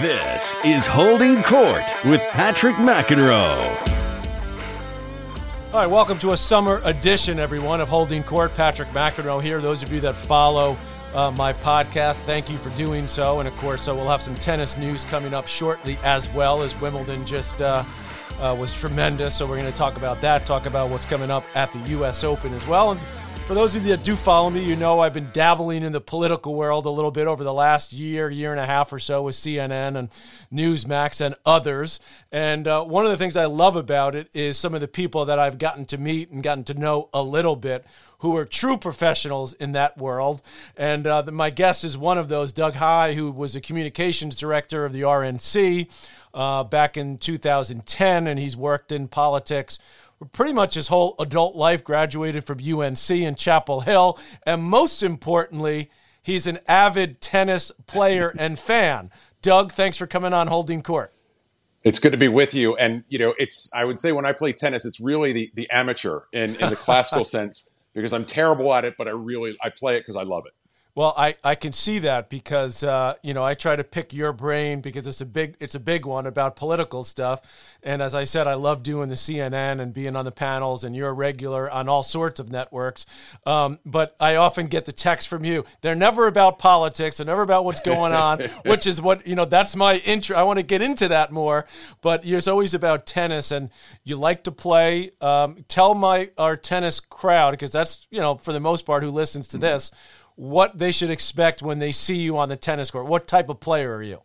This is Holding Court with Patrick McEnroe. All right, welcome to a summer edition, everyone, of Holding Court. Patrick McEnroe here. Those of you that follow uh, my podcast, thank you for doing so. And of course, uh, we'll have some tennis news coming up shortly as well as Wimbledon just uh, uh was tremendous. So we're going to talk about that, talk about what's coming up at the U.S. Open as well. And for those of you that do follow me, you know I've been dabbling in the political world a little bit over the last year, year and a half or so with CNN and Newsmax and others. And uh, one of the things I love about it is some of the people that I've gotten to meet and gotten to know a little bit who are true professionals in that world. And uh, my guest is one of those, Doug Heye, who was a communications director of the RNC uh, back in 2010, and he's worked in politics pretty much his whole adult life, graduated from UNC in Chapel Hill, and most importantly, he's an avid tennis player and fan. Doug, thanks for coming on Holding Court. It's good to be with you. And, you know, it's, I would say when I play tennis, it's really the, the amateur in, in the classical sense because I'm terrible at it, but I really, I play it because I love it. Well, I, I can see that because uh, you know I try to pick your brain because it's a big it's a big one about political stuff, and as I said, I love doing the CNN and being on the panels, and you're a regular on all sorts of networks. Um, but I often get the text from you. They're never about politics. They're never about what's going on, which is what you know. That's my intro. I want to get into that more, but it's always about tennis, and you like to play. Um, tell my our tennis crowd because that's you know for the most part who listens to this what they should expect when they see you on the tennis court. What type of player are you?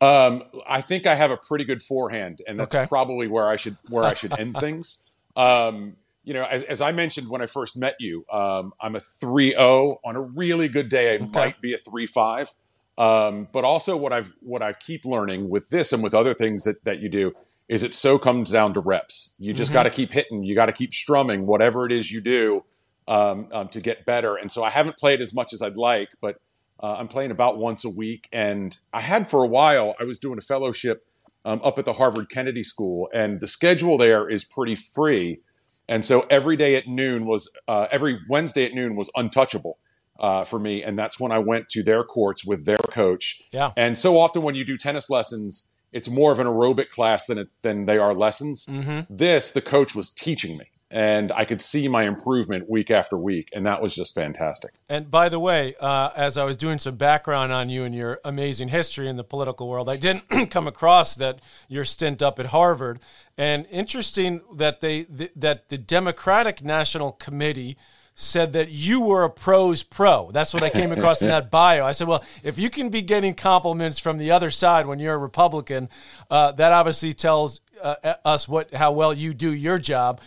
Um, I think I have a pretty good forehand, and that's okay. probably where I should where I should end things. Um, you know, as, as, I mentioned when I first met you, um, I'm a 3-0. On a really good day, I okay. might be a 3-5. Um, but also, what I've what I keep learning with this and with other things that that you do is it so comes down to reps. You just mm-hmm. got to keep hitting. You got to keep strumming. Whatever it is you do, um, um, to get better. And so I haven't played as much as I'd like, but uh, I'm playing about once a week. And I had for a while, I was doing a fellowship um, up at the Harvard Kennedy School, and the schedule there is pretty free. And so every day at noon was, uh, every Wednesday at noon was untouchable. Uh, for me, and that's when I went to their courts with their coach. Yeah. And so often when you do tennis lessons, it's more of an aerobic class than it, than they are lessons. Mm-hmm. This, the coach was teaching me and I could see my improvement week after week, and that was just fantastic. And by the way, uh, as I was doing some background on you and your amazing history in the political world, I didn't come across that your stint up at Harvard. And interesting that they th- that the Democratic National Committee said that you were a pros pro. That's what I came across in that bio. I said, well, if you can be getting compliments from the other side when you're a Republican, uh, that obviously tells uh, us what how well you do your job.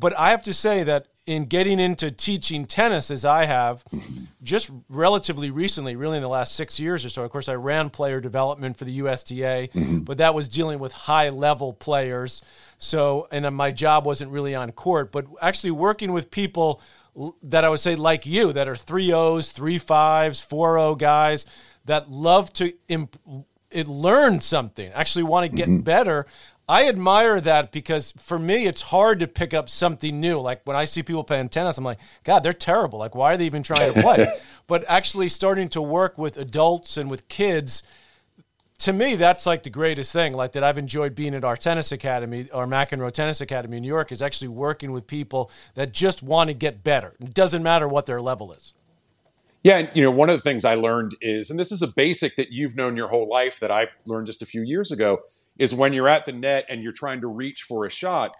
But I have to say that in getting into teaching tennis as I have, just relatively recently, really in the last six years or so. Of course, I ran player development for the USTA, mm-hmm. but that was dealing with high level players. So, and my job wasn't really on court, but actually working with people that I would say like you that are three O's, three fives, four O guys that love to imp- learn something, actually want to get mm-hmm. better. I admire that because for me, it's hard to pick up something new. Like when I see people playing tennis, I'm like, God, they're terrible. Like, why are they even trying to play? but actually starting to work with adults and with kids, to me, that's like the greatest thing. Like that I've enjoyed being at our tennis academy, our McEnroe Tennis Academy in New York, is actually working with people that just want to get better. It doesn't matter what their level is. Yeah, and you know, one of the things I learned is, and this is a basic that you've known your whole life that I learned just a few years ago is when you're at the net and you're trying to reach for a shot,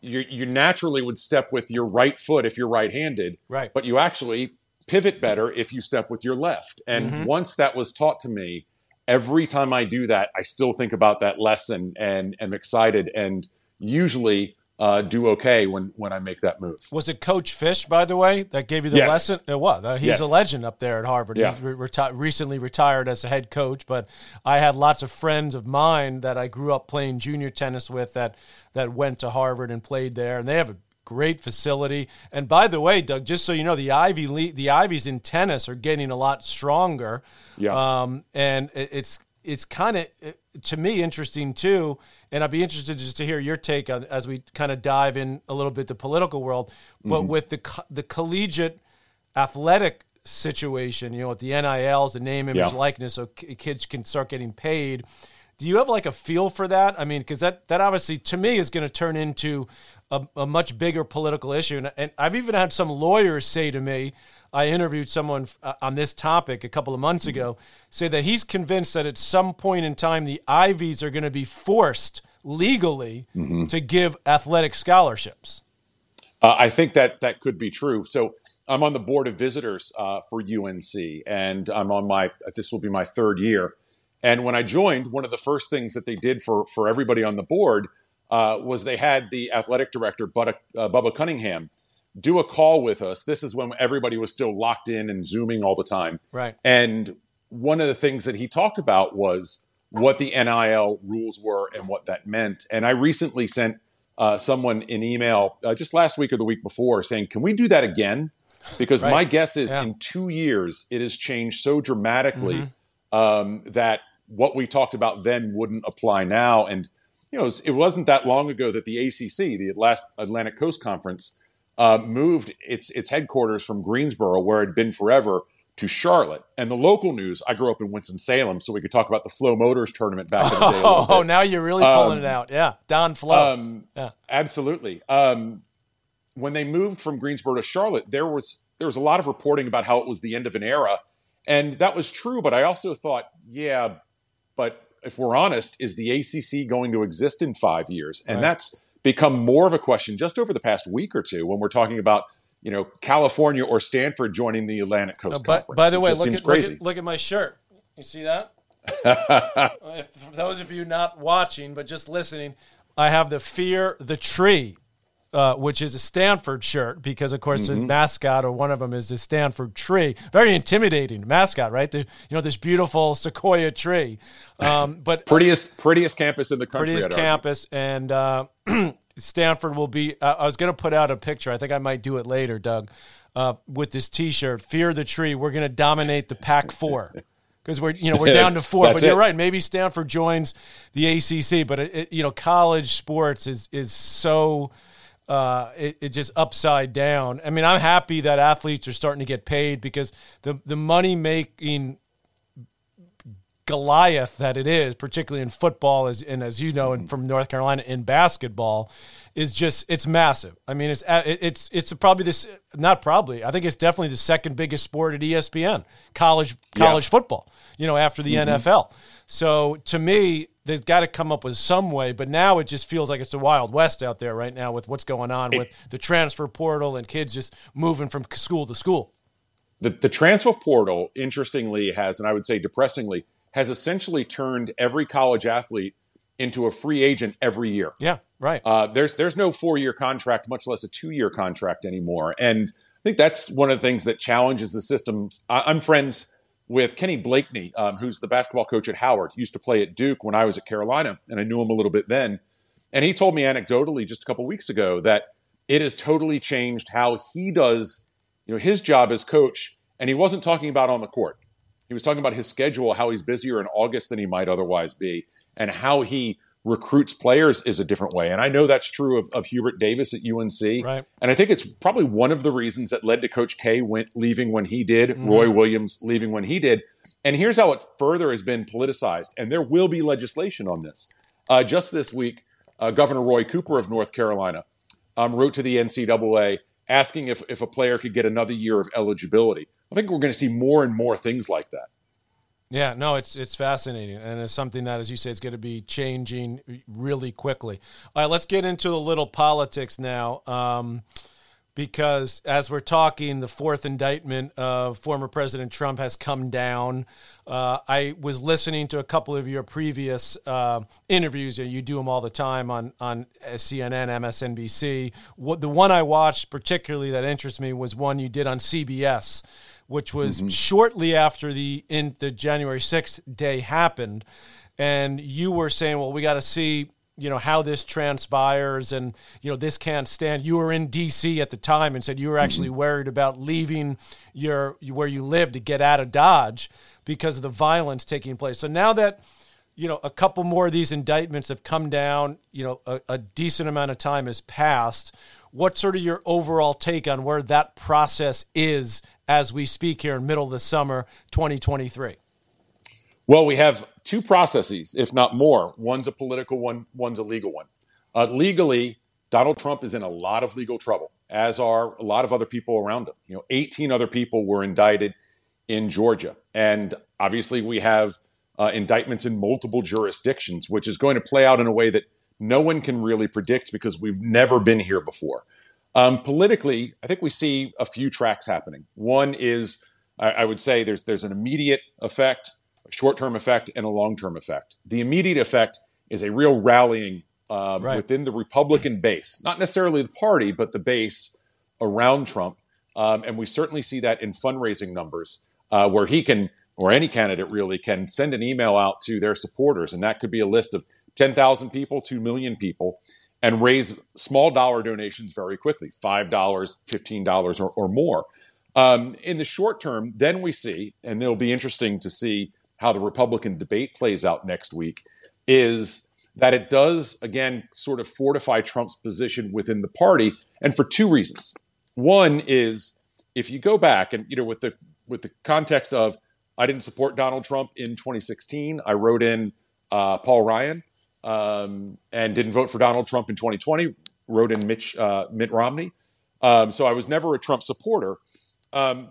you, you naturally would step with your right foot if you're right-handed, right? But you actually pivot better if you step with your left. And mm-hmm. once that was taught to me, every time I do that, I still think about that lesson and am excited. And usually uh, do okay when when I make that move. Was it Coach Fish, by the way, that gave you the yes. lesson? It was. Uh, he's yes. a legend up there at Harvard. Yeah. He re- reti- recently retired as a head coach, but I had lots of friends of mine that I grew up playing junior tennis with that that went to Harvard and played there, and they have a great facility. And by the way, Doug, just so you know, the Ivy League, the Ivies in tennis are getting a lot stronger. Yeah. Um, and it, it's it's kind of to me interesting too and i'd be interested just to hear your take on, as we kind of dive in a little bit the political world but mm-hmm. with the the collegiate athletic situation, you know, with the NILs, the name, image, yeah. likeness, so kids can start getting paid. Do you have like a feel for that? I mean, because that that obviously to me is going to turn into a, a, much bigger political issue. And, and, I've even had some lawyers say to me, I interviewed someone uh, on this topic a couple of months ago, say that he's convinced that at some point in time the Ivies are going to be forced legally mm-hmm. to give athletic scholarships. Uh, I think that that could be true. So I'm on the board of visitors uh, for UNC, and I'm on my this will be my third year. And when I joined, one of the first things that they did for for everybody on the board uh, was they had the athletic director, Bubba, uh, Bubba Cunningham, do a call with us. This is when everybody was still locked in and zooming all the time. Right. And one of the things that he talked about was what the NIL rules were and what that meant. And I recently sent uh, someone an email uh, just last week or the week before saying, "Can we do that again?" Because right. my guess is yeah. in two years it has changed so dramatically mm-hmm. um, that what we talked about then wouldn't apply now. And you know, it wasn't that long ago that the ACC, the Atlantic Coast Conference, uh, moved its its headquarters from Greensboro, where it had been forever, to Charlotte. And the local news, I grew up in Winston Salem, so we could talk about the Flow Motors tournament back in the day. Oh, now you're really pulling um, it out. Yeah, Don Flow. Um, yeah, absolutely. Um, when they moved from Greensboro to Charlotte, there was there was a lot of reporting about how it was the end of an era, and that was true. But I also thought, yeah, but if we're honest, is the ACC going to exist in five years? And right. that's become more of a question just over the past week or two when we're talking about you know California or Stanford joining the Atlantic Coast by, Conference. By the way, look at, look at, look at my shirt. You see that? For those of you not watching but just listening, I have the Fear the Tree uh, which is a Stanford shirt because, of course, mm-hmm. the mascot or one of them is the Stanford tree. Very intimidating mascot, right? The, you know this beautiful sequoia tree. Um, but prettiest prettiest campus in the country. Prettiest campus, and uh, Stanford will be. Uh, I was going to put out a picture. I think I might do it later, Doug. Uh, with this T-shirt, "Fear the Tree." We're going to dominate the Pac-4 because we're you know we're down to four. but you're it. right. Maybe Stanford joins the ACC, but it, it, you know college sports is is so uh, it, it, just upside down. I mean, I'm happy that athletes are starting to get paid because the the money making Goliath that it is, particularly in football, as and as you know, and from North Carolina in basketball, is just it's massive. I mean, it's it's it's probably this not probably. I think it's definitely the second biggest sport at ESPN, college college yeah. football. You know, after the mm-hmm. NFL. So to me, there's got to come up with some way. But now it just feels like it's the Wild West out there right now with what's going on with the transfer portal and kids just moving from school to school. The, the transfer portal, interestingly, has, and I would say depressingly, has essentially turned every college athlete into a free agent every year. Yeah, right. Uh, there's there's no four year contract, much less a two year contract anymore, and I think that's one of the things that challenges the system. I'm friends with Kenny Blakeney, um, who's the basketball coach at Howard. He used to play at Duke when I was at Carolina, and I knew him a little bit then. And he told me anecdotally just a couple weeks ago that it has totally changed how he does, you know, his job as coach. And he wasn't talking about on the court. He was talking about his schedule, how he's busier in August than he might otherwise be, and how he recruits players is a different way. And I know that's true of, of Hubert Davis at UNC. Right. And I think it's probably one of the reasons that led to Coach K went leaving when he did, mm-hmm. Roy Williams leaving when he did. And here's how it further has been politicized. And there will be legislation on this. Uh, just this week, uh, Governor Roy Cooper of North Carolina um, wrote to the NCAA asking if, if a player could get another year of eligibility. I think we're going to see more and more things like that. Yeah, no, it's it's fascinating, and it's something that, as you say, it's going to be changing really quickly. All right, let's get into a little politics now, um, because as we're talking, the fourth indictment of former President Trump has come down. Uh, I was listening to a couple of your previous uh, interviews. And you do them all the time on on CNN, MSNBC. What the one I watched particularly that interests me was one you did on CBS which was mm-hmm. shortly after the in the January 6th day happened and you were saying well we got to see you know how this transpires and you know this can't stand you were in DC at the time and said you were actually mm-hmm. worried about leaving your where you live to get out of Dodge because of the violence taking place so now that you know, a couple more of these indictments have come down. You know, a, a decent amount of time has passed. What's sort of your overall take on where that process is as we speak here in middle of the summer, 2023? Well, we have two processes, if not more. One's a political one, one's a legal one. Uh, legally, Donald Trump is in a lot of legal trouble, as are a lot of other people around him. You know, 18 other people were indicted in Georgia. And obviously, we have uh, indictments in multiple jurisdictions, which is going to play out in a way that no one can really predict because we've never been here before. Um, politically, I think we see a few tracks happening. One is, I, I would say, there's there's an immediate effect, a short-term effect, and a long-term effect. The immediate effect is a real rallying um, right. within the Republican base, not necessarily the party, but the base around Trump, um, and we certainly see that in fundraising numbers, uh, where he can or any candidate really can send an email out to their supporters, and that could be a list of 10,000 people, 2 million people, and raise small dollar donations very quickly $5, $15, or, or more. Um, in the short term, then we see, and it'll be interesting to see how the Republican debate plays out next week, is that it does, again, sort of fortify Trump's position within the party, and for two reasons. One is if you go back and, you know, with the with the context of I didn't support Donald Trump in 2016. I wrote in uh, Paul Ryan um, and didn't vote for Donald Trump in 2020. Wrote in Mitch uh, Mitt Romney. Um, so I was never a Trump supporter. Um,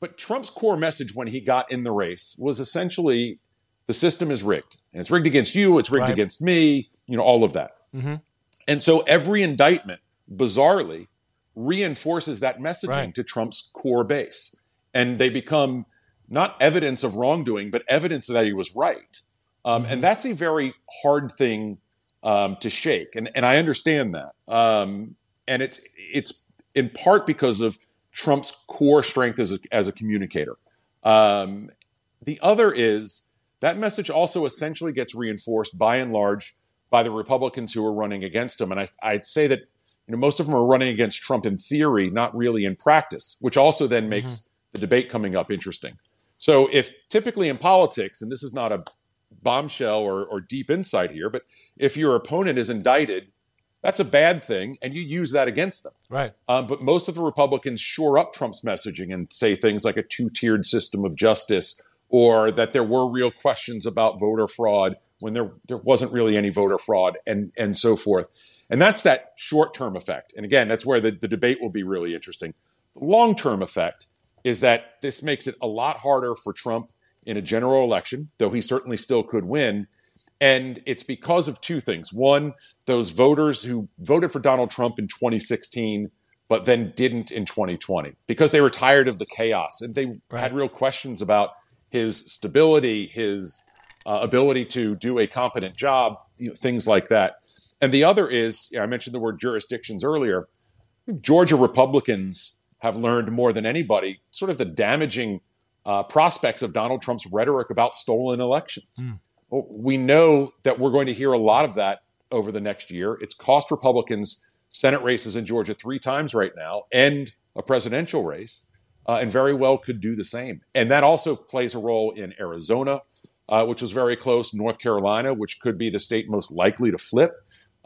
but Trump's core message when he got in the race was essentially the system is rigged, and it's rigged against you. It's rigged right. against me. You know all of that. Mm-hmm. And so every indictment, bizarrely, reinforces that messaging right. to Trump's core base, and they become not evidence of wrongdoing, but evidence that he was right. Um, and that's a very hard thing um, to shake, and and I understand that. Um, and it's it's in part because of Trump's core strength as a, as a communicator. Um, the other is that message also essentially gets reinforced by and large by the Republicans who are running against him. And I, I'd say that you know most of them are running against Trump in theory, not really in practice, which also then makes mm-hmm. the debate coming up interesting. So, if typically in politics, and this is not a bombshell or, or deep insight here, but if your opponent is indicted, that's a bad thing, and you use that against them. Right. Um, but most of the Republicans shore up Trump's messaging and say things like a two tiered system of justice or that there were real questions about voter fraud when there, there wasn't really any voter fraud and, and so forth. And that's that short term effect. And again, that's where the, the debate will be really interesting. The long term effect is that this makes it a lot harder for Trump in a general election, though he certainly still could win. And it's because of two things. One, those voters who voted for Donald Trump in 2016, but then didn't in 2020 because they were tired of the chaos and they right. had real questions about his stability, his uh, ability to do a competent job, you know, things like that. And the other is, you know, I mentioned the word jurisdictions earlier. Georgia Republicans have learned more than anybody sort of the damaging uh, prospects of Donald Trump's rhetoric about stolen elections. Mm. Well, we know that we're going to hear a lot of that over the next year. It's cost Republicans Senate races in Georgia three times right now and a presidential race, uh, and very well could do the same. And that also plays a role in Arizona, uh, which was very close, North Carolina, which could be the state most likely to flip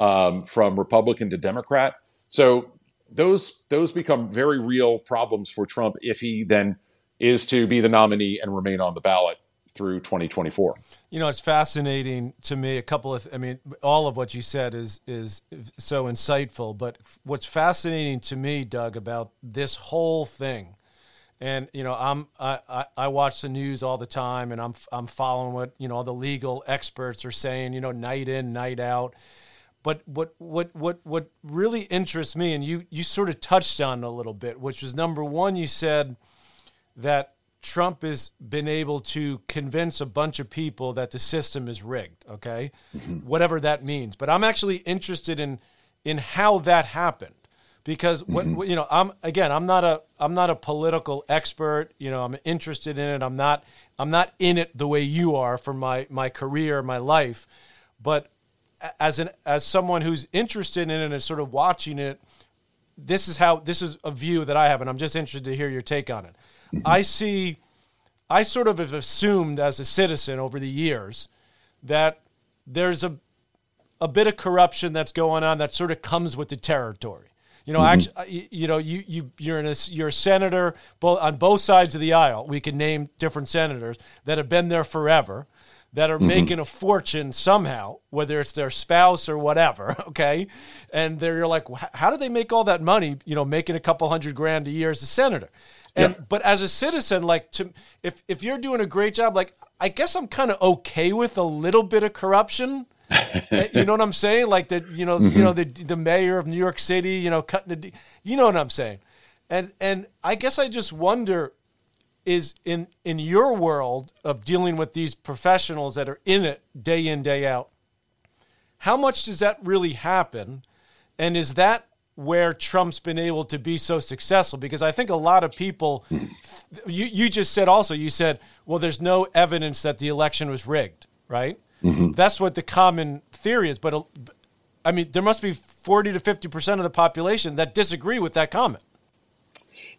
um, from Republican to Democrat. So those those become very real problems for Trump if he then is to be the nominee and remain on the ballot through 2024. You know, it's fascinating to me. A couple of, I mean, all of what you said is is so insightful. But what's fascinating to me, Doug, about this whole thing, and you know, I'm I, I watch the news all the time, and I'm I'm following what you know all the legal experts are saying. You know, night in, night out. But what what what what really interests me, and you you sort of touched on a little bit, which was number one, you said that Trump has been able to convince a bunch of people that the system is rigged. Okay, mm-hmm. whatever that means. But I'm actually interested in in how that happened because what mm-hmm. you know I'm again I'm not a I'm not a political expert you know I'm interested in it I'm not I'm not in it the way you are for my my career my life but as an as someone who's interested in it and sort of watching it, this is how this is a view that I have, and I'm just interested to hear your take on it. I see, I sort of have assumed as a citizen over the years that there's a a bit of corruption that's going on that sort of comes with the territory. You know, mm-hmm. actually, you know, you you you're in a, you're a senator both on both sides of the aisle. We can name different senators that have been there forever, that are mm-hmm. making a fortune somehow, whether it's their spouse or whatever. Okay, and they're like, how do they make all that money? You know, making a couple hundred grand a year as a senator. And yeah. but as a citizen, like to if if you're doing a great job, like I guess I'm kind of okay with a little bit of corruption. Eh, you know what I'm saying? Like the you know mm-hmm. you know the the mayor of New York City, you know, cutting the you know what I'm saying. And and I guess I just wonder is in in your world of dealing with these professionals that are in it day in day out. How much does that really happen? And is that where Trump's been able to be so successful because I think a lot of people you you just said also you said well there's no evidence that the election was rigged right? Mm-hmm. that's what the common theory is but I mean there must be 40 to 50 percent of the population that disagree with that comment.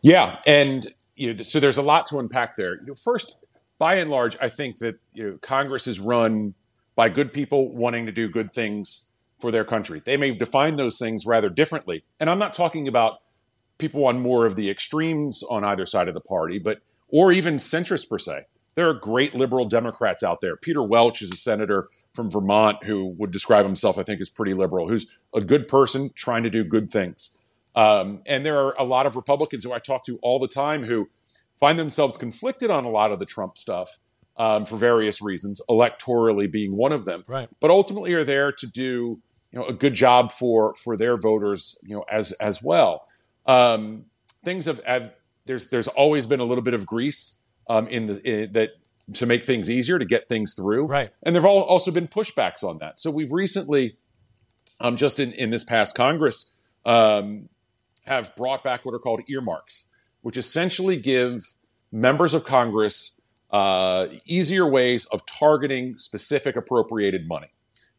Yeah and you know so there's a lot to unpack there. You know, first by and large I think that you know Congress is run by good people wanting to do good things for their country. They may define those things rather differently. And I'm not talking about people on more of the extremes on either side of the party, but or even centrists per se. There are great liberal Democrats out there. Peter Welch is a senator from Vermont who would describe himself, I think, as pretty liberal, who's a good person trying to do good things. Um, and there are a lot of Republicans who I talk to all the time who find themselves conflicted on a lot of the Trump stuff um, for various reasons, electorally being one of them. Right. But ultimately are there to do you know a good job for for their voters you know as as well. Um, things have, have, there's there's always been a little bit of grease um, in the in, that to make things easier to get things through. Right. And there've also been pushbacks on that. So we've recently, um, just in, in this past Congress, um, have brought back what are called earmarks, which essentially give members of Congress uh, easier ways of targeting specific appropriated money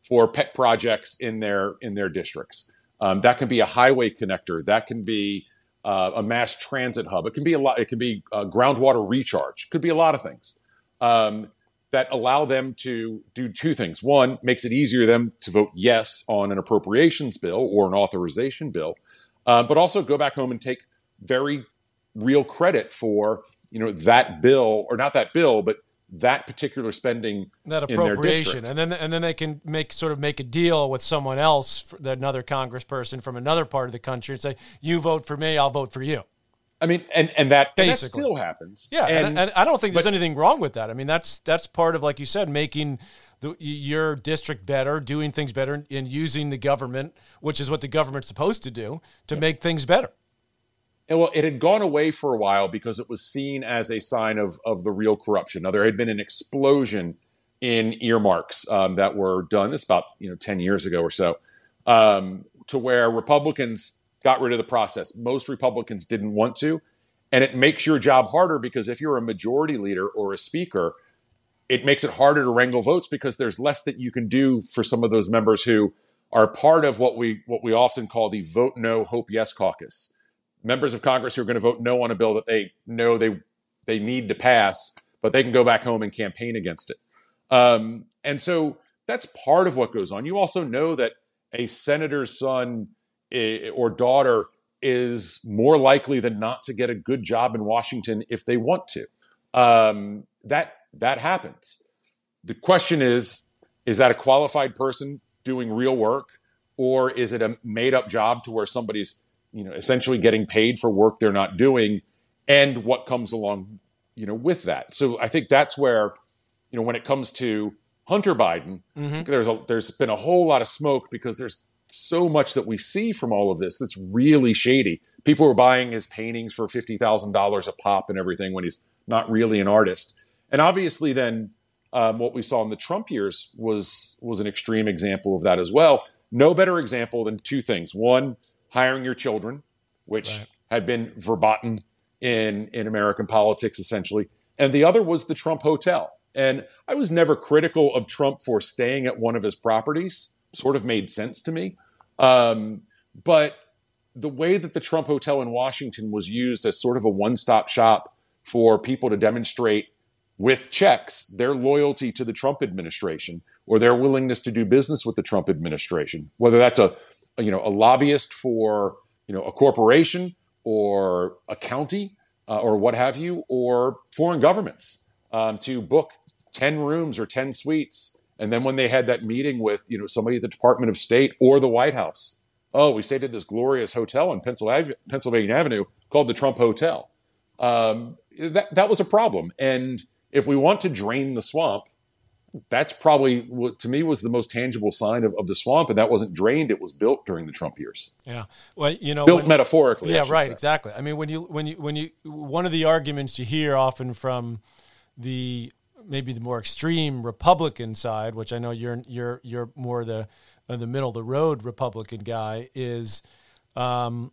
for pet projects in their in their districts. Um, that can be a highway connector. That can be uh, a mass transit hub. It can be a lot. It can be uh, groundwater recharge. It could be a lot of things um, that allow them to do two things. One makes it easier them to vote yes on an appropriations bill or an authorization bill, uh, but also go back home and take very real credit for you know that bill or not that bill, but that particular spending that appropriation. and then and then they can make sort of make a deal with someone else another congressperson from another part of the country and say you vote for me i'll vote for you. I mean and and that, and that still happens. Yeah and, and, and, i don't think there's but, anything wrong with that. I mean that's that's part of like you said making the, your district better doing things better and using the government which is what the government's supposed to do to yeah. make things better and well, it had gone away for a while because it was seen as a sign of of the real corruption. Now there had been an explosion in earmarks um, that were done. This about you know ten years ago or so, um, to where Republicans got rid of the process. Most Republicans didn't want to, and it makes your job harder because if you're a majority leader or a speaker, it makes it harder to wrangle votes because there's less that you can do for some of those members who are part of what we what we often call the vote no, hope yes caucus members of Congress who are going to vote no on a bill that they know they they need to pass, but they can go back home and campaign against it. Um, and so that's part of what goes on. You also know that a senator's son eh, or daughter is more likely than not to get a good job in Washington if they want to. Um, that that happens. The question is: Is that a qualified person doing real work, or is it a made up job to where somebody's you know, essentially getting paid for work they're not doing and what comes along, you know, with that. So I think that's where, you know, when it comes to Hunter Biden, mm-hmm. there's a, there's been a whole lot of smoke because there's so much that we see from all of this that's really shady. People are buying his paintings for fifty thousand dollars a pop and everything when he's not really an artist. And obviously, then um, what we saw in the Trump years was was an extreme example of that as well. No better example than two things: one, hiring your children, which right. had been verboten in, in American politics, essentially. And the other was the Trump Hotel. And I was never critical of Trump for staying at one of his properties, sort of made sense to me. Um, but the way that the Trump Hotel in Washington was used as sort of a one stop shop for people to demonstrate with checks their loyalty to the Trump administration or their willingness to do business with the Trump administration, whether that's a, a you know a lobbyist for you know a corporation or a county uh, or what have you, or foreign governments um, to book ten rooms or ten suites, and then when they had that meeting with you know somebody at the Department of State or the White House, oh, we stayed at this glorious hotel in Pennsylvania, Pennsylvania Avenue called the Trump Hotel. Um, that that was a problem, and if we want to drain the swamp, that's probably what to me was the most tangible sign of, of the swamp, and that wasn't drained; it was built during the Trump years. Yeah, well, you know, built when, metaphorically. Yeah, right, say. exactly. I mean, when you when you when you one of the arguments you hear often from the maybe the more extreme Republican side, which I know you're you're you're more the uh, the middle of the road Republican guy, is um,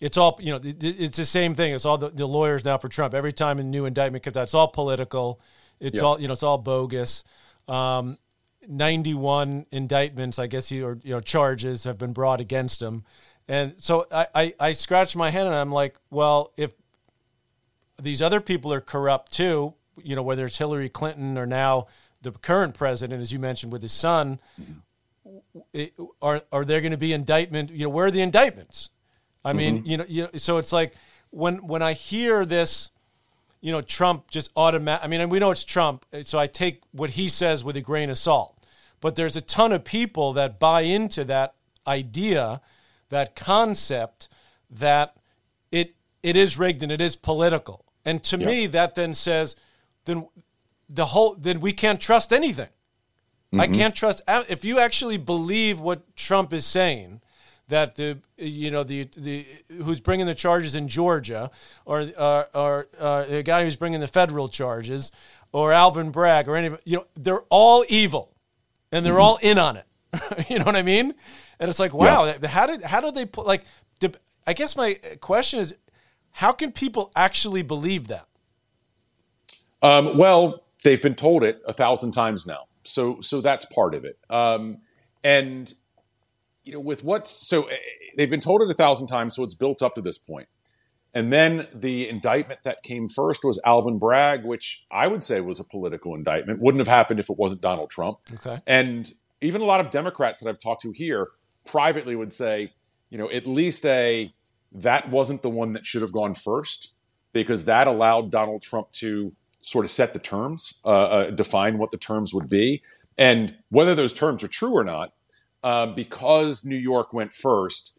it's all you know. It's the same thing. It's all the, the, lawyers now for Trump. Every time a new indictment comes out, it's all political. It's all you know. It's all bogus. Um, 91 indictments, I guess, you, or, you know, charges have been brought against him. And so I, I, I scratched my head and I'm like, well, if these other people are corrupt too, you know, whether it's Hillary Clinton or now the current president, as you mentioned, with his son, it, are are there going to be indictment? You know, where are the indictments? I mean, mm-hmm. you know, you know, so it's like when when I hear this you know, Trump just automatic. I mean, we know it's Trump, so I take what he says with a grain of salt. But there's a ton of people that buy into that idea, that concept, that it it is rigged and it is political. And to yeah. me, that then says, then the whole then we can't trust anything. Mm-hmm. I can't trust if you actually believe what Trump is saying that the you know the the who's bringing the charges in Georgia, or uh, or uh, the guy who's bringing the federal charges, or Alvin Bragg, or any you know they're all evil, and they're mm-hmm. all in on it. you know what I mean? And it's like, wow, yeah. how did how did they put like? I guess my question is, how can people actually believe that? Um, well, they've been told it a thousand times now, so so that's part of it. Um, and you know, with what? so eh, they've been told it a thousand times, so it's built up to this point. And then the indictment that came first was Alvin Bragg, which I would say was a political indictment. Wouldn't have happened if it wasn't Donald Trump. Okay. And even a lot of Democrats that I've talked to here privately would say, you know, at least a that wasn't the one that should have gone first because that allowed Donald Trump to sort of set the terms, uh, uh, define what the terms would be. And whether those terms are true or not, uh, because New York went first,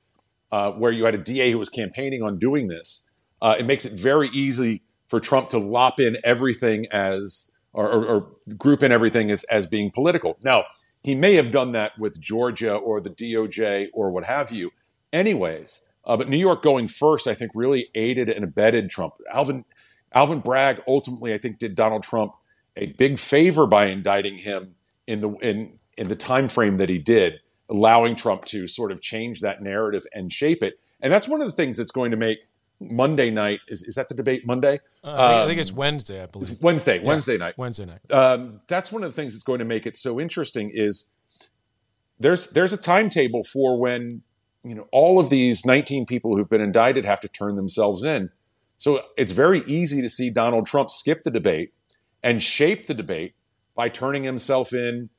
uh, where you had a DA who was campaigning on doing this, uh, it makes it very easy for Trump to lop in everything as or, or, or, group in everything as, as being political. Now, he may have done that with Georgia or the DOJ or what have you, anyways. Uh, but New York going first, I think, really aided and abetted Trump. Alvin Alvin Bragg ultimately, I think, did Donald Trump a big favor by indicting him in the in in the time frame that he did allowing Trump to sort of change that narrative and shape it. And that's one of the things that's going to make Monday night is is that the debate Monday? Uh, I, think, um, I, think, it's Wednesday, I believe. Wednesday, yeah. Wednesday night. Wednesday night. Um, that's one of the things that's going to make it so interesting is there's there's a timetable for when you know all of these 19 people who've been indicted have to turn themselves in. So it's very easy to see Donald Trump skip the debate and shape the debate by turning himself in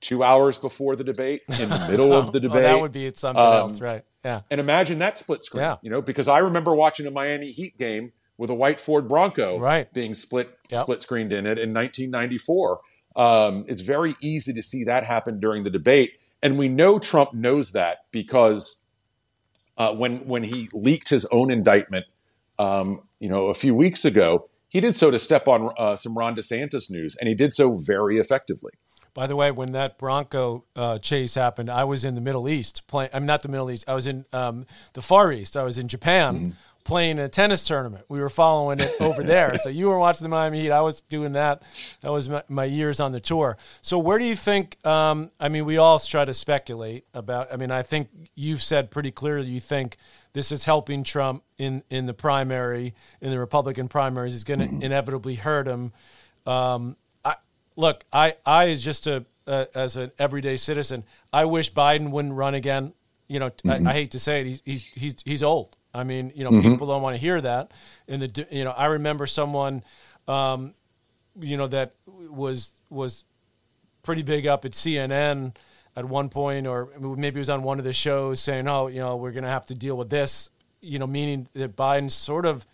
two hours before the debate, in the middle of the debate. that would be something um, else, right? Yeah. And imagine that split screen. Yeah. You know, because I remember watching a Miami Heat game with a white Ford Bronco right. being split yep. split screened in it in 1994. Um, it's very easy to see that happen during the debate, and we know Trump knows that because uh, when when he leaked his own indictment, um, you know, a few weeks ago, he did so to step on uh, some Ron DeSantis news, and he did so very effectively. By the way, when that Bronco uh, chase happened, I was in the Middle East playing. I'm not the Middle East. I was in um, the Far East. I was in Japan mm-hmm. playing a tennis tournament. We were following it over there. so you were watching the Miami Heat. I was doing that. That was my, my years on the tour. So where do you think? Um, I mean, we all try to speculate about. I mean, I think you've said pretty clearly you think this is helping Trump in in the primary in the Republican primaries. Is going to mm-hmm. inevitably hurt him. Um, look, I, I as just a uh, as an everyday citizen, I wish Biden wouldn't run again. You know, mm-hmm. I, I, hate to say it, he's he's he's, he's old. I mean, you know, mm-hmm. people don't want to hear that. And the you know, I remember someone, um, you know, that was was pretty big up at CNN at one point, or maybe he was on one of the shows saying, "Oh, you know, we're going to have to deal with this." You know, meaning that Biden's sort of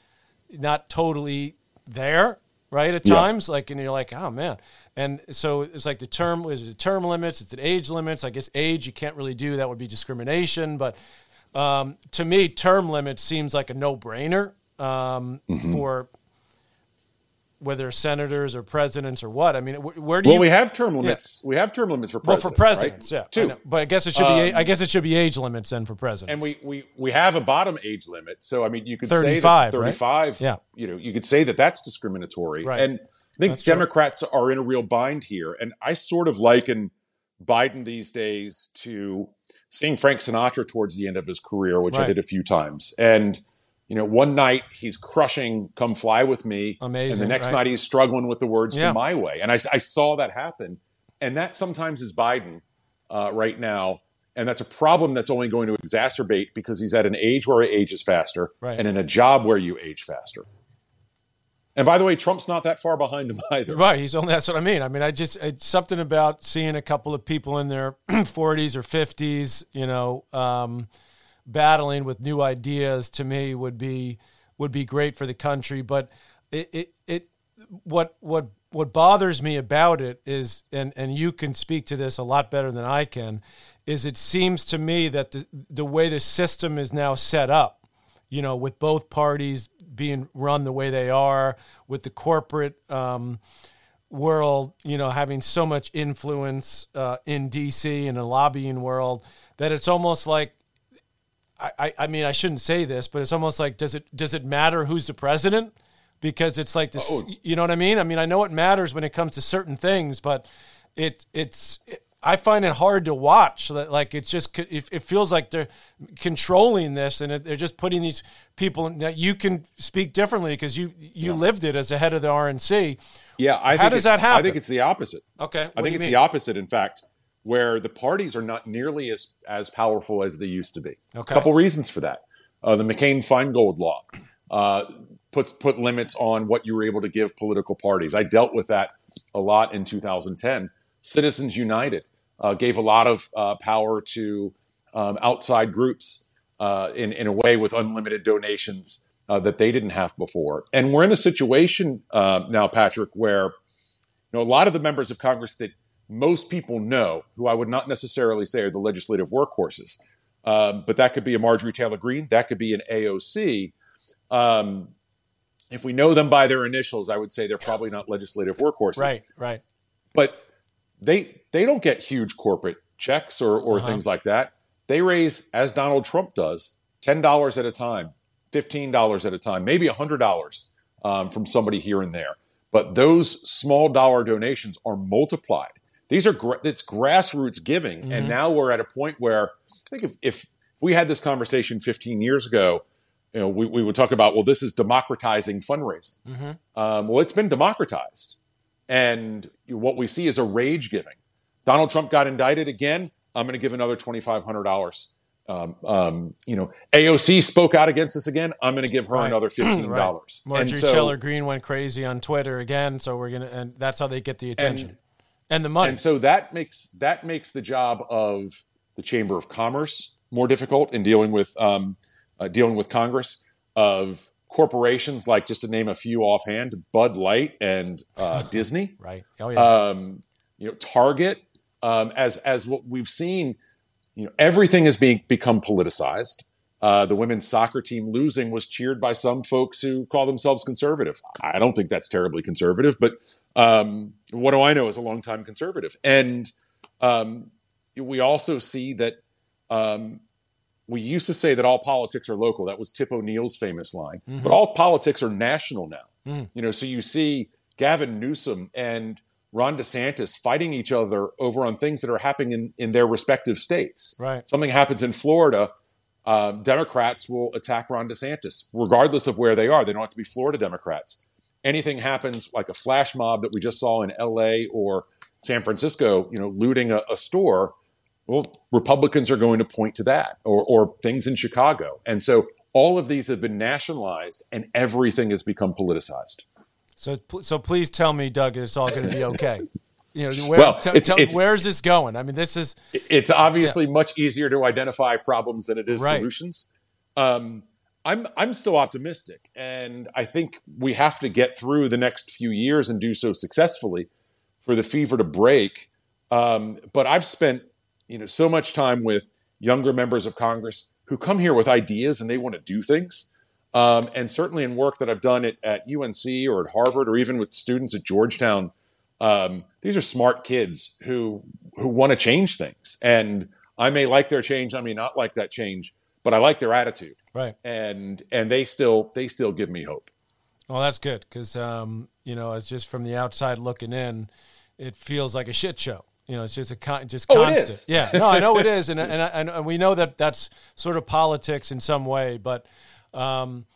not totally there, right? At times, yeah. like, and you're like, "Oh man." And so it's like the term is the term limits, it's the age limits. I guess age you can't really do that would be discrimination, but um, to me, term limits seems like a no brainer um, mm-hmm. for whether senators or presidents or what. I mean, where do well, you? Well, we have term limits. Yeah. We have term limits for presidents. Well, for presidents, right? yeah, two. I but I guess it should be. Um, I guess it should be age limits then for presidents. And we we we have a bottom age limit. So I mean, you could 35, say that thirty-five. Right? Yeah. You know, you could say that that's discriminatory. Right. And I think that's Democrats true. are in a real bind here. And I sort of liken Biden these days to seeing Frank Sinatra towards the end of his career, which right. I did a few times, and you know, one night he's crushing "Come Fly with Me," amazing, and the next right? night he's struggling with the words yeah. to "My Way," and I, I, saw that happen, and that sometimes is Biden uh, right now, and that's a problem that's only going to exacerbate because he's at an age where he ages faster, right. and in a job where you age faster. And by the way, Trump's not that far behind him either. Right. He's only, that's what I mean. I mean, I just, it's something about seeing a couple of people in their 40s or 50s, you know, um, battling with new ideas to me would be would be great for the country. But it it, it what what what bothers me about it is, and and you can speak to this a lot better than I can, is it seems to me that the the way the system is now set up, you know, with both parties being run the way they are, with the corporate. Um, world, you know, having so much influence uh, in DC and the lobbying world that it's almost like I, I mean, I shouldn't say this, but it's almost like does it does it matter who's the president? Because it's like this, oh. you know what I mean? I mean, I know it matters when it comes to certain things, but it it's it, I find it hard to watch. That like it's just it, it feels like they're controlling this, and it, they're just putting these people. Now you can speak differently because you you yeah. lived it as a head of the RNC. Yeah, I how does that happen? I think it's the opposite. Okay, I think it's mean? the opposite. In fact, where the parties are not nearly as, as powerful as they used to be. Okay. A couple reasons for that. Uh, the McCain Feingold law uh, puts put limits on what you were able to give political parties. I dealt with that a lot in 2010. Citizens United uh, gave a lot of uh, power to um, outside groups uh, in in a way with unlimited donations uh, that they didn't have before. And we're in a situation now, Patrick, where you know a lot of the members of Congress that most people know, who I would not necessarily say are the legislative workhorses. Um, but that could be a Marjorie Taylor Greene, that could be an AOC. Um, if we know them by their initials, I would say they're probably not legislative workhorses. Right, right. But they they don't get huge corporate checks or, or uh-huh. things like that. They raise, as Donald Trump does, ten dollars at a time, fifteen dollars at a time, maybe hundred dollars um, from somebody here and there. But those small dollar donations are multiplied these are it's grassroots giving, mm-hmm. and now we're at a point where I think if, if we had this conversation 15 years ago, you know, we, we would talk about well, this is democratizing fundraising. Mm-hmm. Um, well, it's been democratized, and what we see is a rage giving. Donald Trump got indicted again. I'm going to give another twenty five hundred dollars. Um, um, you know, AOC spoke out against this again. I'm going to give her right. another fifteen dollars. right. Marjorie so, Taylor Greene went crazy on Twitter again, so we're gonna, and that's how they get the attention. And, and the money. And so that makes that makes the job of the Chamber of Commerce more difficult in dealing with um, uh, dealing with Congress. Of corporations like just to name a few offhand, Bud Light and uh, Disney, right? Oh yeah. Um, you know, Target. Um, as as what we've seen, you know, everything is being become politicized. Uh, the women's soccer team losing was cheered by some folks who call themselves conservative. I don't think that's terribly conservative, but um, what do I know as a longtime conservative? And um, we also see that um, we used to say that all politics are local. That was Tip O'Neill's famous line. Mm-hmm. But all politics are national now. Mm. You know, so you see Gavin Newsom and Ron DeSantis fighting each other over on things that are happening in, in their respective states. Right. Something happens in Florida uh, Democrats will attack Ron DeSantis, regardless of where they are. They don't have to be Florida Democrats. Anything happens like a flash mob that we just saw in L.A. or San Francisco, you know, looting a, a store. Well, Republicans are going to point to that, or, or things in Chicago, and so all of these have been nationalized, and everything has become politicized. So, so please tell me, Doug, it's all going to be okay. You know, where, well, t- it's, t- it's, where's this going? I mean, this is it's obviously yeah. much easier to identify problems than it is right. solutions. Um, I'm I'm still optimistic, and I think we have to get through the next few years and do so successfully for the fever to break. Um, but I've spent you know so much time with younger members of Congress who come here with ideas and they want to do things. Um, and certainly in work that I've done at, at UNC or at Harvard or even with students at Georgetown, um, these are smart kids who who want to change things. And I may like their change, I may not like that change, but I like their attitude. Right. And and they still they still give me hope. Well, that's good because um, you know, it's just from the outside looking in, it feels like a shit show. You know, it's just a con- just oh, constant. It is. Yeah, no, I know it is, and and and we know that that's sort of politics in some way, but um,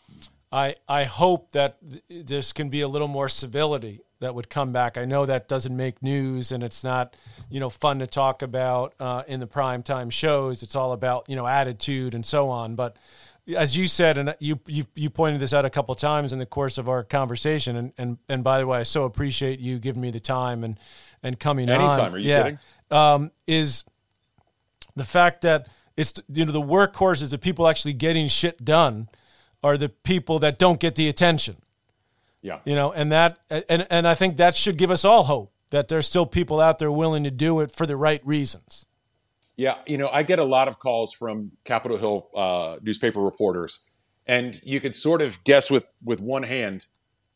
I I hope that th- this can be a little more civility that would come back. I know that doesn't make news, and it's not you know fun to talk about uh, in the prime time shows. It's all about you know attitude and so on, but as you said, and you, you you pointed this out a couple times in the course of our conversation, and, and and by the way, I so appreciate you giving me the time and and coming Anytime, on. Are you yeah. kidding? Um, is the fact that it's you know the workhorses, the people actually getting shit done, are the people that don't get the attention. Yeah, you know, and that and and I think that should give us all hope that there's still people out there willing to do it for the right reasons. Yeah, you know, I get a lot of calls from Capitol Hill uh, newspaper reporters, and you could sort of guess with with one hand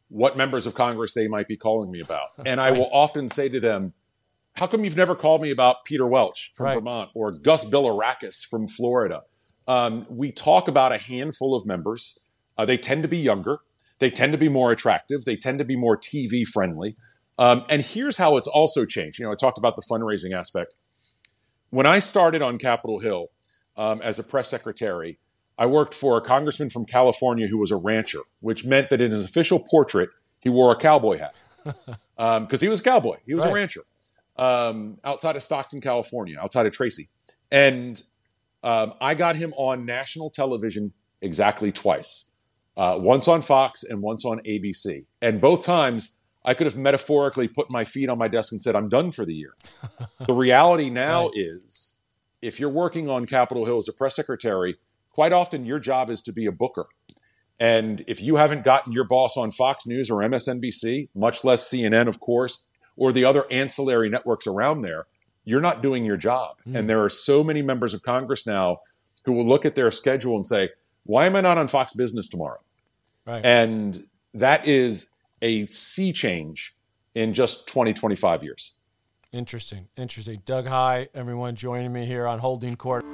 what members of Congress they might be calling me about. And I will often say to them, How come you've never called me about Peter Welch from right. Vermont or Gus Bilirakis from Florida? Um, we talk about a handful of members. Uh, they tend to be younger, they tend to be more attractive, they tend to be more TV friendly. Um, and here's how it's also changed. You know, I talked about the fundraising aspect. When I started on Capitol Hill um, as a press secretary, I worked for a congressman from California who was a rancher, which meant that in his official portrait, he wore a cowboy hat because um, he was a cowboy. He was right. a rancher um, outside of Stockton, California, outside of Tracy. And um, I got him on national television exactly twice uh, once on Fox and once on ABC. And both times, I could have metaphorically put my feet on my desk and said, I'm done for the year. the reality now right. is if you're working on Capitol Hill as a press secretary, quite often your job is to be a booker. And if you haven't gotten your boss on Fox News or MSNBC, much less CNN, of course, or the other ancillary networks around there, you're not doing your job. Mm. And there are so many members of Congress now who will look at their schedule and say, why am I not on Fox Business tomorrow? Right. And that is a sea change in just 20, 25 years. Interesting. Interesting. Doug Heye, everyone joining me here on Holding Court.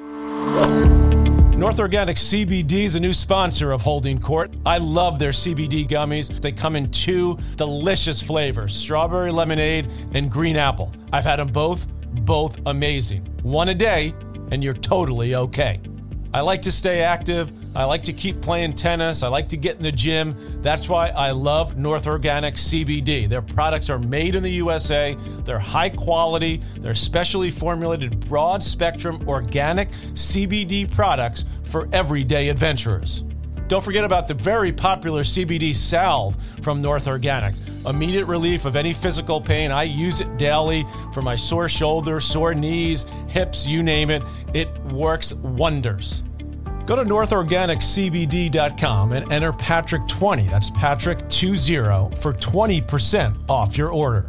North Organic CBD is a new sponsor of Holding Court. I love their CBD gummies. They come in two delicious flavors strawberry lemonade and green apple. I've had them both, both amazing. One a day, and you're totally okay. I like to stay active. I like to keep playing tennis. I like to get in the gym. That's why I love North Organic CBD. Their products are made in the USA. They're high quality. They're specially formulated broad spectrum organic CBD products for everyday adventurers. Don't forget about the very popular CBD salve from North Organics. Immediate relief of any physical pain. I use it daily for my sore shoulders, sore knees, hips, you name it. It works wonders. Go to northorganiccbd.com and enter Patrick20. That's Patrick20 for 20% off your order.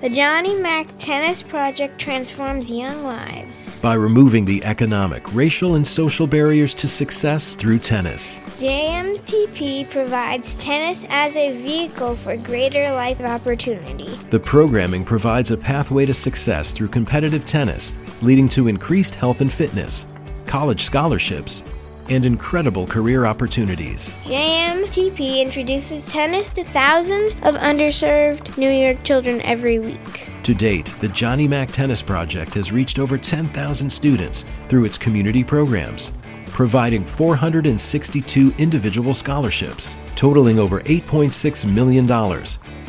The Johnny Mac Tennis Project transforms young lives by removing the economic, racial, and social barriers to success through tennis. JMTP provides tennis as a vehicle for greater life opportunity. The programming provides a pathway to success through competitive tennis, leading to increased health and fitness, college scholarships, and incredible career opportunities. JMTP introduces tennis to thousands of underserved New York children every week. To date, the Johnny Mac Tennis Project has reached over 10,000 students through its community programs, providing 462 individual scholarships, totaling over $8.6 million.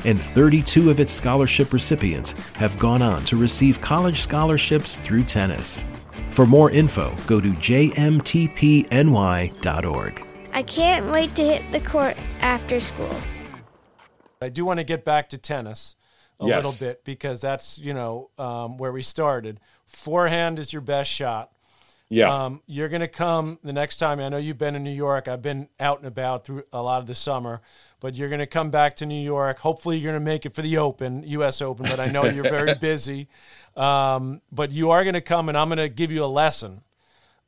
And 32 of its scholarship recipients have gone on to receive college scholarships through tennis. For more info, go to jmtpny.org. I can't wait to hit the court after school. I do want to get back to tennis a Yes. little bit because that's you know um, where we started. Forehand is your best shot. Yeah. Um, you're going to come the next time. I know you've been in New York. I've been out and about through a lot of the summer, but you're going to come back to New York. Hopefully, you're going to make it for the Open, U.S. Open. But I know you're very busy. Um, but you are going to come, and I'm going to give you a lesson.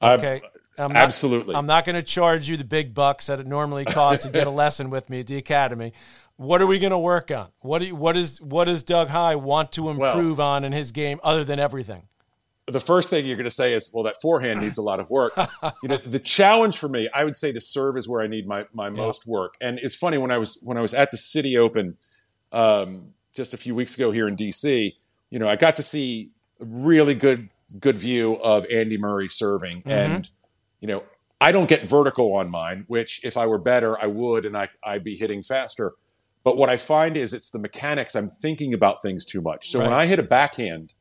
Okay. I'm not, absolutely. I'm not going to charge you the big bucks that it normally costs to get a lesson with me at the academy. What are we going to work on? What do you, what is what does Doug Heye want to improve on in his game other than everything? The first thing you're going to say is, well, that forehand needs a lot of work. you know, the challenge for me, I would say the serve is where I need my, my most work. And it's funny when I was, when I was at the Citi Open, um, just a few weeks ago here in DC, you know, I got to see a really good, good view of Andy Murray serving. And, you know, I don't get vertical on mine, which if I were better, I would, and I, I'd be hitting faster. But what I find is it's the mechanics. I'm thinking about things too much. So when I hit a backhand,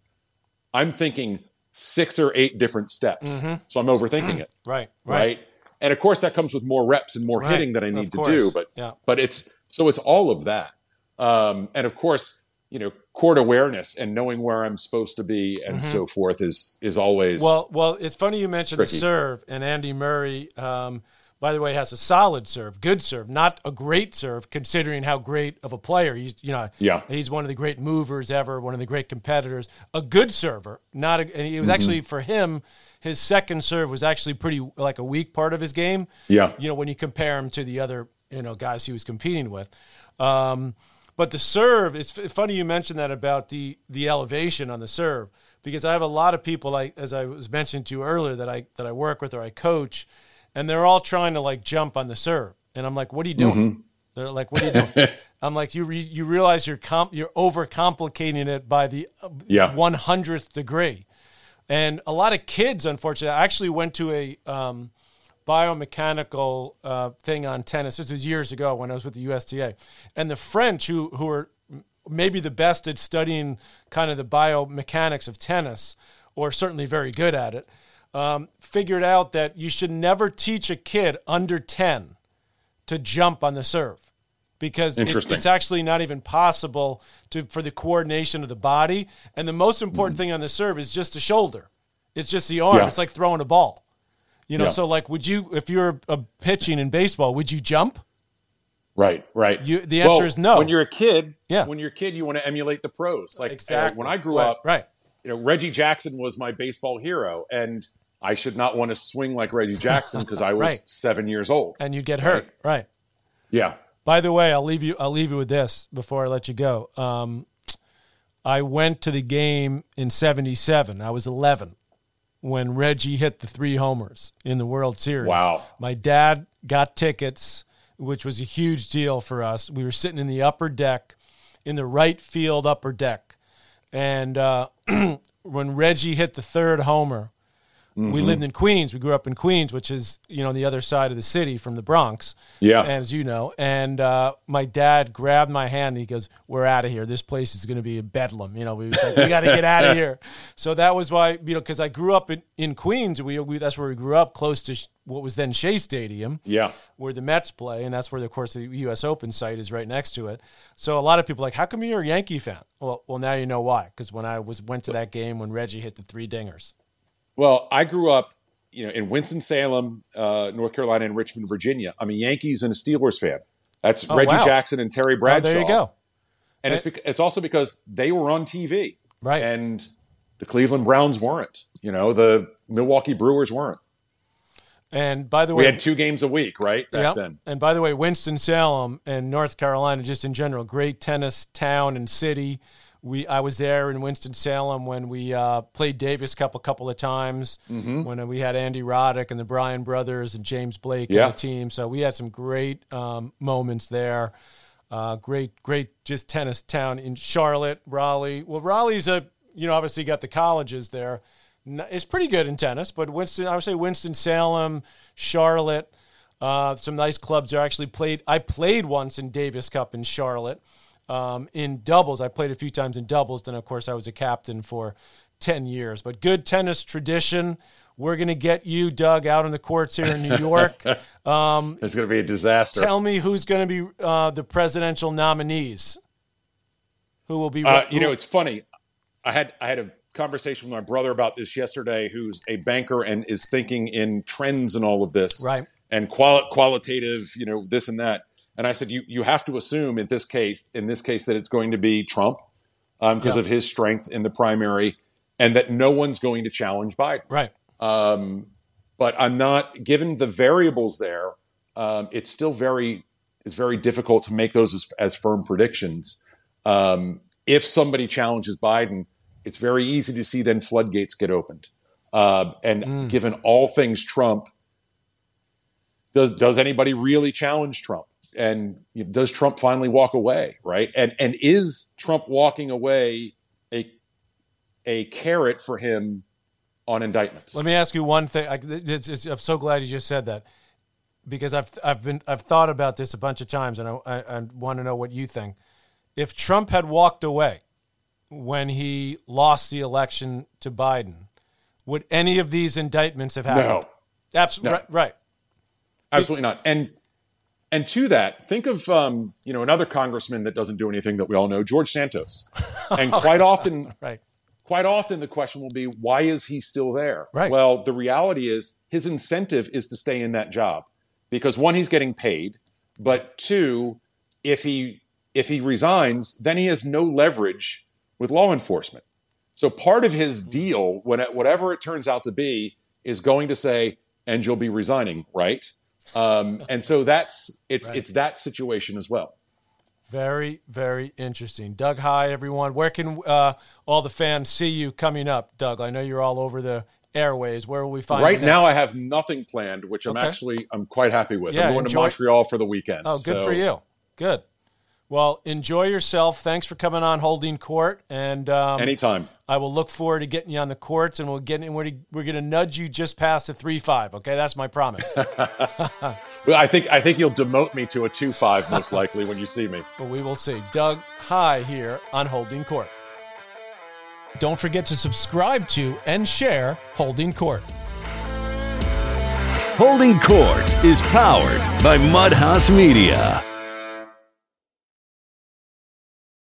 I'm thinking six or eight different steps. So I'm overthinking it, Right, right? And of course, that comes with more reps and more Right. hitting that I need to do. But Yeah. but it's so it's all of that. Um, and of course, you know, court awareness and knowing where I'm supposed to be and so forth is is always Mm-hmm. Well, well, it's funny you mentioned the serve, and Andy Murray, um, by the way, has a solid serve, good serve, not a great serve, considering how great of a player he's. You know, Yeah. he's one of the great movers ever, one of the great competitors, a good server. Not, a, and Mm-hmm. was actually for him, his second serve was actually pretty like a weak part of his game. Yeah. you know, when you compare him to the other, you know, guys he was competing with. Um, but the serve, it's funny you mentioned that about the the elevation on the serve because I have a lot of people like as I was mentioning to you earlier that I that I work with or I coach, and they're all trying to like jump on the serve, and I'm like, what are you doing? They're like, what are you doing? I'm like, you re- you realize you're comp- you're overcomplicating it by the Yeah. one hundredth degree, and a lot of kids, unfortunately, I actually went to a um, biomechanical uh, thing on tennis. This was years ago when I was with the USTA, and the French, who who are maybe the best at studying kind of the biomechanics of tennis, or certainly very good at it, um, figured out that you should never teach a kid under ten to jump on the serve because it- it's actually not even possible to for the coordination of the body. And the most important thing on the serve is just the shoulder. It's just the arm. Yeah. It's like throwing a ball. You know, Yeah. so like, would you, if you're a pitching in baseball, would you jump? Right, right. You- the answer Well, is no. When you're a kid, Yeah. When you're a kid, you want to emulate the pros. Like uh, Exactly. when I grew Right, up, right? you know, Reggie Jackson was my baseball hero, and I should not want to swing like Reggie Jackson because I was Right. seven years old. And you get hurt, right? Yeah, By the way, I'll leave you. I'll leave you with this before I let you go. Um, I went to the game in '77. I was 11 when Reggie hit the three homers in the World Series. Wow. My dad got tickets, which was a huge deal for us. We were sitting in the upper deck, in the right field upper deck, and uh, when Reggie hit the third homer, we lived in Queens. We grew up in Queens, which is you know the other side of the city from the Bronx. Yeah. as you know. And uh, my dad grabbed my hand. and He goes, "We're out of here. This place is going to be a bedlam. You know, we, like, we got to get out of here." So that was why you know because I grew up in, in Queens. We, we that's where we grew up, close to sh- what was then Shea Stadium yeah. where the Mets play, and that's where, of course, the U.S. Open site is right next to it. So a lot of people are like, how come you're a Yankee fan? Well, well, now you know why. Because when I was went to that game when Reggie hit the three dingers, Well, I grew up, you know, in Winston Salem, uh, North Carolina, and Richmond, Virginia. I'm a Yankees and a Steelers fan. That's Oh, Reggie wow. Jackson and Terry oh, Bradshaw. there you go. And it's bec- it's also because they were on TV, Right. And the Cleveland Browns weren't. You know, the Milwaukee Brewers weren't. And by the way, We had two games a week, right? Back yeah. then. And by the way, Winston Salem and North Carolina, just in general, great tennis town and city. We I was there in Winston Salem when we uh, played Davis Cup a couple of times. Mm-hmm. When we had Andy Roddick and the Bryan brothers and James Blake Yeah. on the team, so we had some great um, moments there. Uh, great, great, just tennis town in Charlotte, Raleigh. Well, Raleigh's a you know obviously got the colleges there. It's pretty good in tennis, but Winston, I would say Winston Salem, Charlotte. Uh, some nice clubs there. Actually played. I played once in Davis Cup in Charlotte um, in doubles. I played a few times in doubles. Then of course I was a captain for ten years. But good tennis tradition. We're going to get you, Doug, out in the courts here in New York. Um, it's going to be a disaster. Tell me who's going to be uh, the presidential nominees. Who will be? Uh, you know, it's funny. I had I had a conversation with my brother about this yesterday, who's a banker and is thinking in trends and all of this, right? And quali- qualitative, you know, this and that. And I said, you you have to assume in this case, in this case, that it's going to be Trump because um, of his strength in the primary, and that no one's going to challenge Biden, right? Um, but I'm not given the variables there. Um, it's still very it's very difficult to make those as, as firm predictions. Um, if somebody challenges Biden, it's very easy to see then floodgates get opened. Uh, and mm. given all things Trump, does does anybody really challenge Trump? And does Trump finally walk away? Right? And and is Trump walking away a a carrot for him on indictments? Let me ask you one thing. I, it's, it's, I'm so glad you just said that because I've I've been I've thought about this a bunch of times, and I, I, I want to know what you think. If Trump had walked away when he lost the election to Biden, would any of these indictments have happened? No, absolutely no. right, right. Absolutely not. And and to that, think of um, you know another congressman that doesn't do anything that we all know, George Santos. And quite often, right. Quite often, the question will be, why is he still there? Right. Well, the reality is his incentive is to stay in that job because one, he's getting paid, but two, if he if he resigns, then he has no leverage with law enforcement. So part of his deal, whatever it turns out to be, is going to say, "And you'll be resigning, right?" Um, and so that's it's right. it's that situation as well. Very, very interesting. Doug Heye, everyone. Where can uh, all the fans see you coming up, Doug? I know you're all over the airways. Where will we find you? right now? I have nothing planned, which I'm actually I'm quite happy with. Yeah, I'm going enjoy- to Montreal for the weekend. Oh, good so. for you. Good. Well, enjoy yourself. Thanks for coming on Holding Court. And um, anytime, I will look forward to getting you on the courts, and we'll get in. We're, we're going to nudge you just past a three five. Okay, that's my promise. well, I think I think you'll demote me to a two five most likely when you see me. Well, we will see. Doug Heye here on Holding Court. Don't forget to subscribe to and share Holding Court. Holding Court is powered by Mudhouse Media.